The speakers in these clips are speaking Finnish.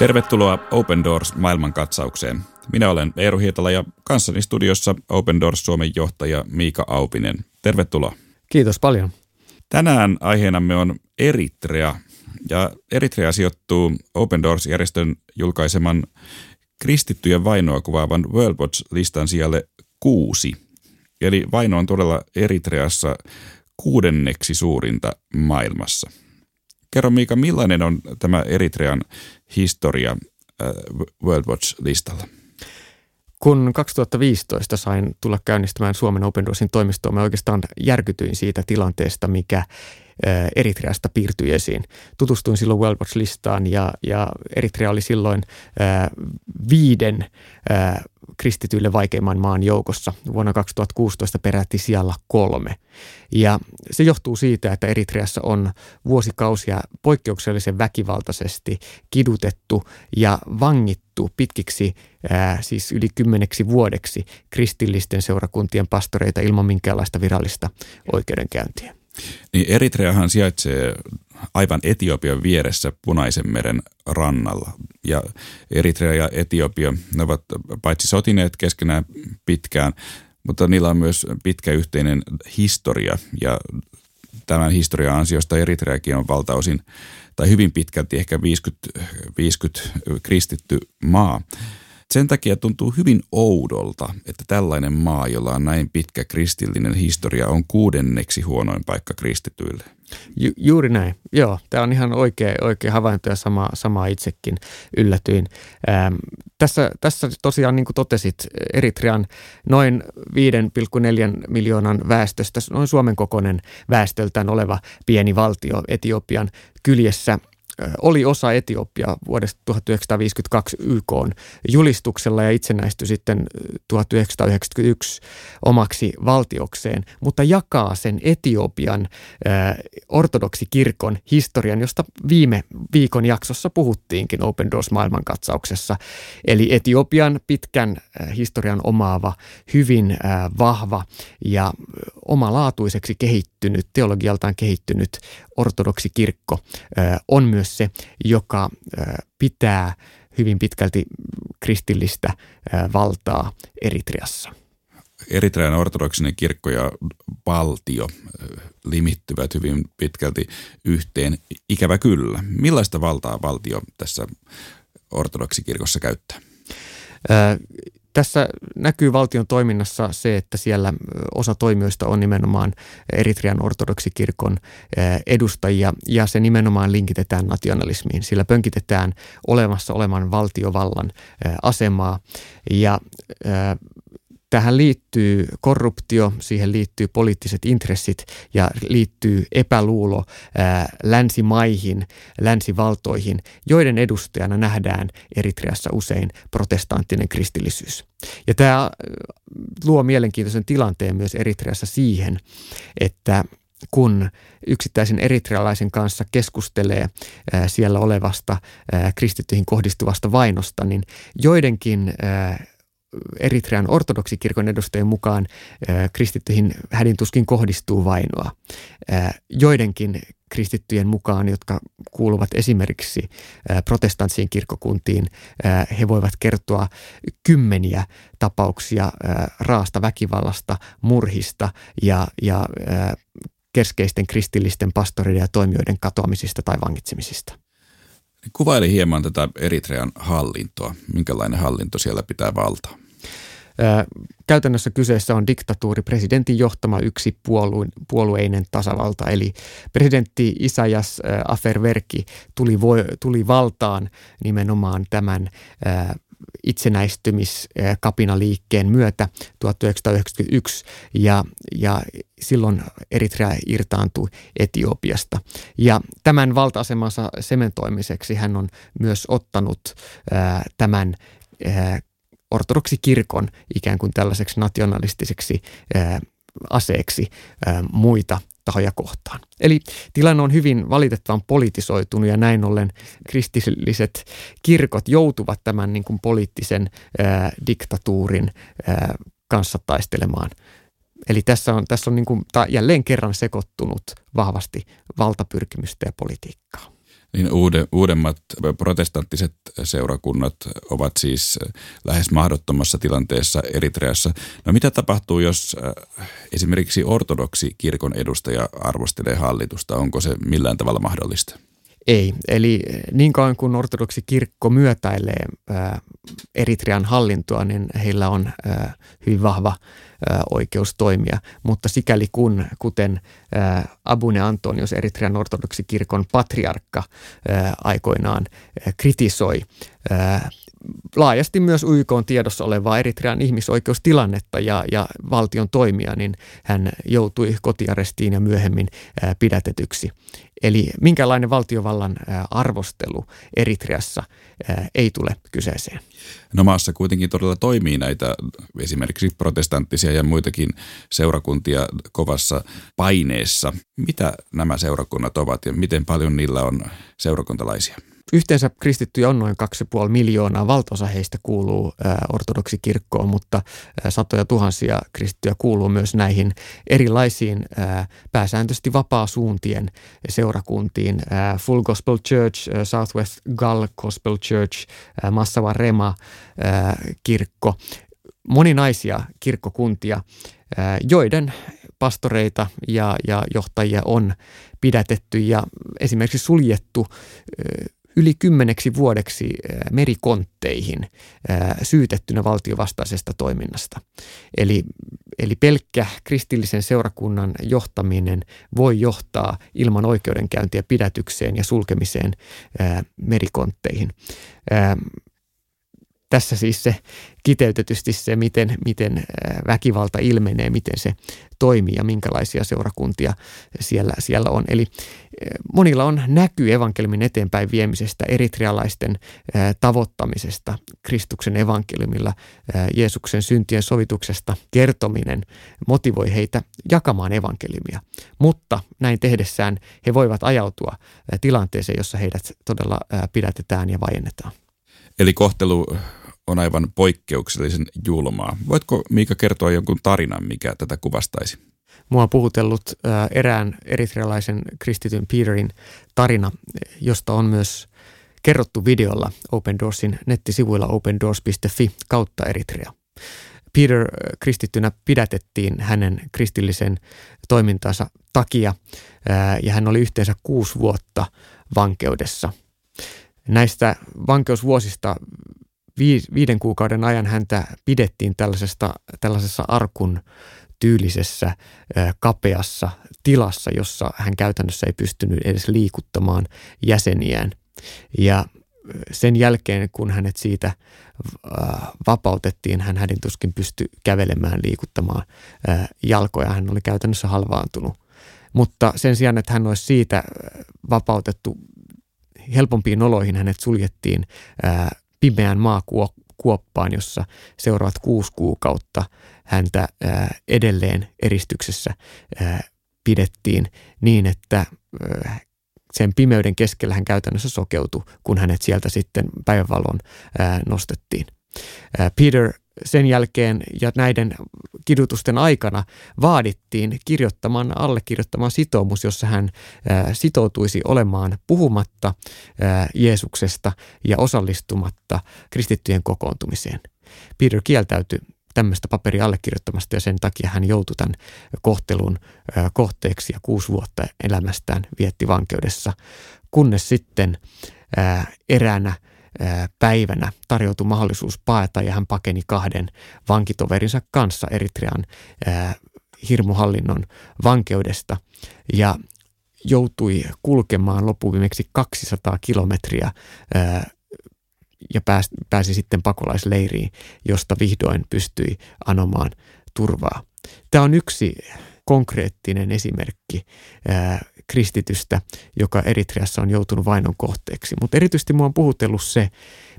Tervetuloa Open Doors maailmankatsaukseen. Minä olen Eero Hietala ja kanssani studiossa Open Doors Suomen johtaja Miika Aupinen. Tervetuloa. Kiitos paljon. Tänään aiheenamme on Eritrea ja Eritrea sijoittuu Open Doors-järjestön julkaiseman kristittyjen vainoa kuvaavan World Watch-listan sijalle kuusi. Eli vaino on todella Eritreassa kuudenneksi suurinta maailmassa. Kerro Miika, millainen on tämä Eritrean historia äh, World Watch-listalla? Kun 2015 sain tulla käynnistämään Suomen Open Doorsin toimistoa, mä oikeastaan järkytyin siitä tilanteesta, mikä Eritreasta piirtyi esiin. Tutustuin silloin World Watch-listaan ja, ja Eritrea oli silloin viiden kristityille vaikeimman maan joukossa. Vuonna 2016 peräti sijalla kolme. Ja se johtuu siitä, että Eritreassa on vuosikausia poikkeuksellisen väkivaltaisesti kidutettu ja vangittu pitkiksi, ää, siis yli kymmeneksi vuodeksi kristillisten seurakuntien pastoreita ilman minkäänlaista virallista oikeudenkäyntiä. Niin Eritreahan sijaitsee aivan Etiopian vieressä Punaisen meren rannalla. Ja Eritrea ja Etiopia, ne ovat paitsi sotineet keskenään pitkään, mutta niillä on myös pitkä yhteinen historia ja tämän historian ansiosta Eritreakin on valtaosin tai hyvin pitkälti ehkä 50, 50 kristitty maa. Sen takia tuntuu hyvin oudolta, että tällainen maa, jolla on näin pitkä kristillinen historia, on kuudenneksi huonoin paikka kristityille. Ju, juuri näin. Joo, tämä on ihan oikea, oikea havainto ja sama, sama itsekin yllätyin. Ähm, tässä, tässä tosiaan, niin kuin totesit, Eritrean noin 5,4 miljoonan väestöstä, noin Suomen kokoinen väestöltään oleva pieni valtio Etiopian kyljessä – oli osa Etiopia vuodesta 1952 YK julistuksella ja itsenäistyi sitten 1991 omaksi valtiokseen, mutta jakaa sen Etiopian ortodoksikirkon historian, josta viime viikon jaksossa puhuttiinkin Open Doors maailmankatsauksessa. Eli Etiopian pitkän historian omaava, hyvin vahva ja omalaatuiseksi kehittynyt, teologialtaan kehittynyt ortodoksikirkko on myös se, joka pitää hyvin pitkälti kristillistä valtaa Eritreassa. Eritrean ortodoksinen kirkko ja valtio limittyvät hyvin pitkälti yhteen. Ikävä kyllä. Millaista valtaa valtio tässä ortodoksikirkossa käyttää? Tässä näkyy valtion toiminnassa se, että siellä osa toimijoista on nimenomaan Eritrean ortodoksikirkon edustajia ja se nimenomaan linkitetään nationalismiin. Sillä pönkitetään olemassa olevan valtiovallan asemaa ja Tähän liittyy korruptio, siihen liittyy poliittiset intressit ja liittyy epäluulo ää, länsimaihin, länsivaltoihin, joiden edustajana nähdään Eritreassa usein protestanttinen kristillisyys. Ja tämä luo mielenkiintoisen tilanteen myös Eritreassa siihen, että kun yksittäisen eritrealaisen kanssa keskustelee ää, siellä olevasta ää, kristittyihin kohdistuvasta vainosta, niin joidenkin ää, Eritrean ortodoksikirkon edustajien mukaan kristittyihin hädintuskin kohdistuu vainoa. Joidenkin kristittyjen mukaan, jotka kuuluvat esimerkiksi protestantsiin kirkkokuntiin, he voivat kertoa kymmeniä tapauksia raasta väkivallasta, murhista ja, ja keskeisten kristillisten pastoreiden ja toimijoiden katoamisista tai vangitsemisista. Kuvaili hieman tätä Eritrean hallintoa. Minkälainen hallinto siellä pitää valtaa? Käytännössä kyseessä on diktatuuri, presidentin johtama yksi puolueinen tasavalta. Eli presidentti Isaias Aferverki tuli, tuli valtaan nimenomaan tämän itsenäistymiskapinaliikkeen myötä 1991 ja, ja silloin Eritrea irtaantui Etiopiasta. Ja tämän valta-asemansa sementoimiseksi hän on myös ottanut ää, tämän ää, ortodoksikirkon ikään kuin tällaiseksi nationalistiseksi ää, aseeksi ää, muita tahoja kohtaan. Eli tilanne on hyvin valitettavan politisoitunut ja näin ollen kristilliset kirkot joutuvat tämän niin kuin poliittisen ää, diktatuurin ää, kanssa taistelemaan. Eli tässä on, tässä on niin kuin, jälleen kerran sekoittunut vahvasti valtapyrkimystä ja politiikkaa. Niin uude, uudemmat protestanttiset seurakunnat ovat siis lähes mahdottomassa tilanteessa Eritreassa. No mitä tapahtuu, jos äh, esimerkiksi ortodoksi kirkon edustaja arvostelee hallitusta? Onko se millään tavalla mahdollista? Ei. Eli niin kauan kuin ortodoksi kirkko myötäilee äh, Eritrean hallintoa, niin heillä on äh, hyvin vahva oikeus toimia. Mutta sikäli kun, kuten Abune Antonius, Eritrean ortodoksi kirkon patriarkka aikoinaan kritisoi laajasti myös YK on tiedossa olevaa Eritrean ihmisoikeustilannetta ja, ja valtion toimia, niin hän joutui kotiarestiin ja myöhemmin pidätetyksi. Eli minkälainen valtiovallan arvostelu Eritreassa ei tule kyseeseen. No maassa kuitenkin todella toimii näitä esimerkiksi protestanttisia ja muitakin seurakuntia kovassa paineessa. Mitä nämä seurakunnat ovat ja miten paljon niillä on seurakuntalaisia? Yhteensä kristittyjä on noin 2,5 miljoonaa. Valtaosa heistä kuuluu ortodoksikirkkoon, mutta satoja tuhansia kristittyjä kuuluu myös näihin erilaisiin pääsääntöisesti vapaa-suuntien seurakuntiin. Full Gospel Church, Southwest Gull Gospel Church, Massava Rema kirkko, moninaisia kirkkokuntia, joiden pastoreita ja, ja johtajia on pidätetty ja esimerkiksi suljettu yli kymmeneksi vuodeksi merikontteihin syytettynä valtiovastaisesta toiminnasta. Eli, eli pelkkä kristillisen seurakunnan johtaminen voi johtaa ilman oikeudenkäyntiä pidätykseen ja sulkemiseen merikontteihin tässä siis se kiteytetysti se, miten, miten väkivalta ilmenee, miten se toimii ja minkälaisia seurakuntia siellä, siellä on. Eli monilla on näky evankeliumin eteenpäin viemisestä, eritrealaisten tavoittamisesta, Kristuksen evankeliumilla, Jeesuksen syntien sovituksesta kertominen motivoi heitä jakamaan evankeliumia. Mutta näin tehdessään he voivat ajautua tilanteeseen, jossa heidät todella pidätetään ja vajennetaan. Eli kohtelu on aivan poikkeuksellisen julmaa. Voitko Miika kertoa jonkun tarinan, mikä tätä kuvastaisi? Mua on puhutellut erään eritrealaisen kristityn Peterin tarina, josta on myös kerrottu videolla Open Doorsin nettisivuilla opendoors.fi kautta Eritrea. Peter kristittynä pidätettiin hänen kristillisen toimintansa takia ja hän oli yhteensä kuusi vuotta vankeudessa. Näistä vankeusvuosista viiden kuukauden ajan häntä pidettiin tällaisesta, tällaisessa arkun tyylisessä kapeassa tilassa, jossa hän käytännössä ei pystynyt edes liikuttamaan jäseniään. Ja sen jälkeen, kun hänet siitä vapautettiin, hän hädin tuskin pystyi kävelemään, liikuttamaan jalkoja. Hän oli käytännössä halvaantunut. Mutta sen sijaan, että hän olisi siitä vapautettu helpompiin oloihin, hänet suljettiin pimeään maakuoppaan, jossa seuraavat kuusi kuukautta häntä edelleen eristyksessä pidettiin niin, että sen pimeyden keskellä hän käytännössä sokeutui, kun hänet sieltä sitten päivänvalon nostettiin. Peter sen jälkeen ja näiden kidutusten aikana vaadittiin kirjoittamaan, allekirjoittamaan sitoumus, jossa hän sitoutuisi olemaan puhumatta Jeesuksesta ja osallistumatta kristittyjen kokoontumiseen. Peter kieltäytyi tämmöistä paperia allekirjoittamasta ja sen takia hän joutui tämän kohtelun kohteeksi ja kuusi vuotta elämästään vietti vankeudessa, kunnes sitten eräänä päivänä tarjoutui mahdollisuus paeta ja hän pakeni kahden vankitoverinsa kanssa Eritrean hirmuhallinnon vankeudesta ja joutui kulkemaan loppuviimeksi 200 kilometriä ja pääsi, sitten pakolaisleiriin, josta vihdoin pystyi anomaan turvaa. Tämä on yksi konkreettinen esimerkki kristitystä, joka Eritreassa on joutunut vainon kohteeksi. Mutta erityisesti mua on puhutellut se,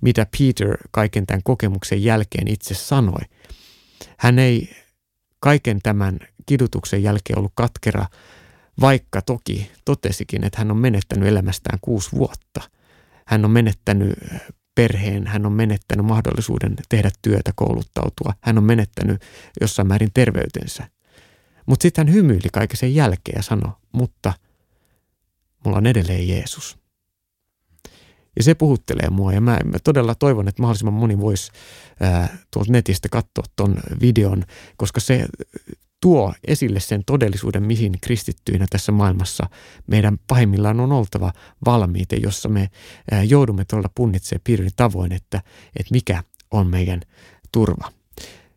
mitä Peter kaiken tämän kokemuksen jälkeen itse sanoi. Hän ei kaiken tämän kidutuksen jälkeen ollut katkera, vaikka toki totesikin, että hän on menettänyt elämästään kuusi vuotta. Hän on menettänyt perheen, hän on menettänyt mahdollisuuden tehdä työtä, kouluttautua, hän on menettänyt jossain määrin terveytensä. Mutta sitten hän hymyili kaiken sen jälkeen ja sanoi, mutta – mulla on edelleen Jeesus. Ja se puhuttelee mua ja mä, mä todella toivon, että mahdollisimman moni voisi tuolta netistä katsoa ton videon, koska se tuo esille sen todellisuuden, mihin kristittyinä tässä maailmassa meidän pahimmillaan on oltava valmiita, jossa me joudumme tuolla punnitsemaan piirin tavoin, että, että mikä on meidän turva.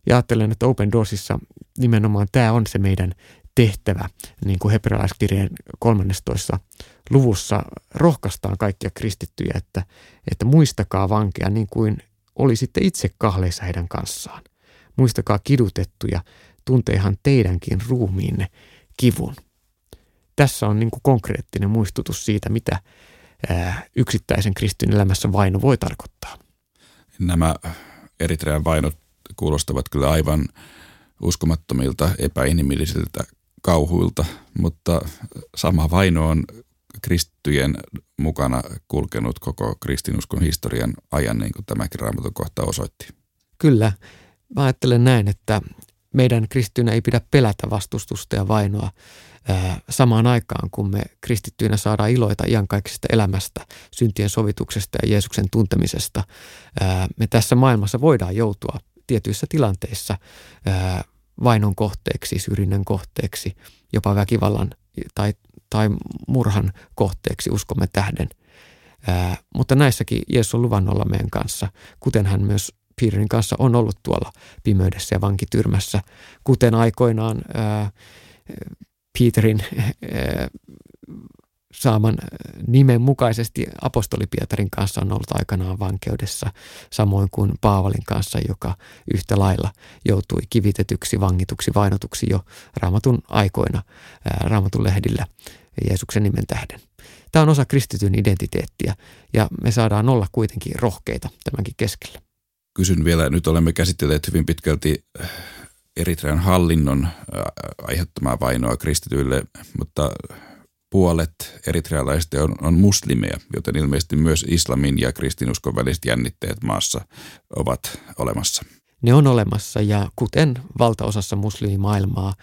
Ja ajattelen, että Open Doorsissa nimenomaan tämä on se meidän tehtävä, niin kuin hebrealaiskirjeen 13. luvussa rohkaistaan kaikkia kristittyjä, että, että muistakaa vankeja niin kuin olisitte itse kahleissa heidän kanssaan. Muistakaa kidutettuja, tunteehan teidänkin ruumiinne kivun. Tässä on niin kuin konkreettinen muistutus siitä, mitä ää, yksittäisen kristin elämässä vaino voi tarkoittaa. Nämä Eritrean vainot kuulostavat kyllä aivan uskomattomilta, epäinhimillisiltä kauhuilta, mutta sama vaino on kristittyjen mukana kulkenut koko kristinuskon historian ajan, niin kuin tämäkin raamatun kohta osoitti. Kyllä. Mä ajattelen näin, että meidän kristittyinä ei pidä pelätä vastustusta ja vainoa samaan aikaan, kun me kristittyinä saadaan iloita iankaikkisesta elämästä, syntien sovituksesta ja Jeesuksen tuntemisesta. Me tässä maailmassa voidaan joutua tietyissä tilanteissa vainon kohteeksi, syrjinnän kohteeksi, jopa väkivallan tai, tai murhan kohteeksi uskomme tähden. Ää, mutta näissäkin Jeesus on luvannut olla meidän kanssa, kuten hän myös Piirin kanssa on ollut tuolla pimeydessä ja vankityrmässä, kuten aikoinaan ää, Peterin ää, saaman nimen mukaisesti apostoli Pietarin kanssa on ollut aikanaan vankeudessa, samoin kuin Paavalin kanssa, joka yhtä lailla joutui kivitetyksi, vangituksi, vainotuksi jo raamatun aikoina, raamatun lehdillä Jeesuksen nimen tähden. Tämä on osa kristityn identiteettiä ja me saadaan olla kuitenkin rohkeita tämänkin keskellä. Kysyn vielä, nyt olemme käsitelleet hyvin pitkälti Eritrean hallinnon aiheuttamaa vainoa kristityille, mutta puolet eritrealaisista on, on muslimeja, joten ilmeisesti myös islamin ja kristinuskon väliset jännitteet maassa ovat olemassa. Ne on olemassa ja kuten valtaosassa muslimimaailmaa,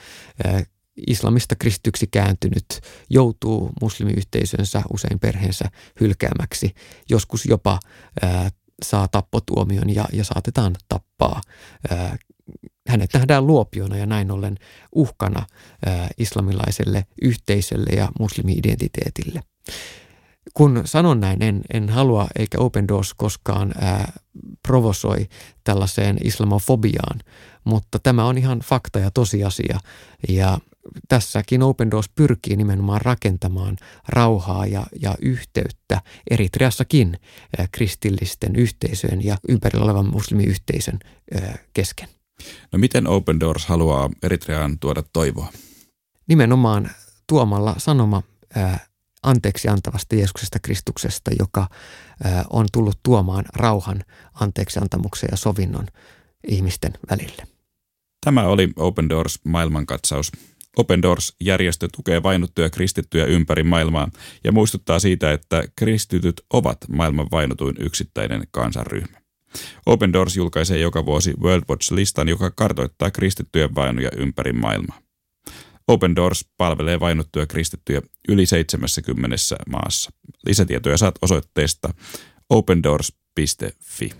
islamista kristyksi kääntynyt joutuu muslimiyhteisönsä, usein perheensä hylkäämäksi. Joskus jopa ää, saa tappotuomion ja, ja saatetaan tappaa ää, hänet nähdään luopiona ja näin ollen uhkana islamilaiselle yhteisölle ja muslimi-identiteetille. Kun sanon näin, en, en halua eikä Open Doors koskaan ää, provosoi tällaiseen islamofobiaan, mutta tämä on ihan fakta ja tosiasia. Ja tässäkin Open Doors pyrkii nimenomaan rakentamaan rauhaa ja, ja yhteyttä Eritreassakin ää, kristillisten yhteisöjen ja ympärillä olevan muslimiyhteisön ää, kesken. No miten Open Doors haluaa Eritreaan tuoda toivoa? Nimenomaan tuomalla sanoma ää, anteeksi antavasta Jeesuksesta Kristuksesta, joka ää, on tullut tuomaan rauhan, anteeksi antamuksen ja sovinnon ihmisten välille. Tämä oli Open Doors maailmankatsaus. Open Doors-järjestö tukee vainottuja kristittyjä ympäri maailmaa ja muistuttaa siitä, että kristityt ovat maailman vainotuin yksittäinen kansanryhmä. Open Doors julkaisee joka vuosi World Watch-listan, joka kartoittaa kristittyjen vainoja ympäri maailmaa. Open Doors palvelee vainottuja kristittyjä yli 70 maassa. Lisätietoja saat osoitteesta opendoors.fi.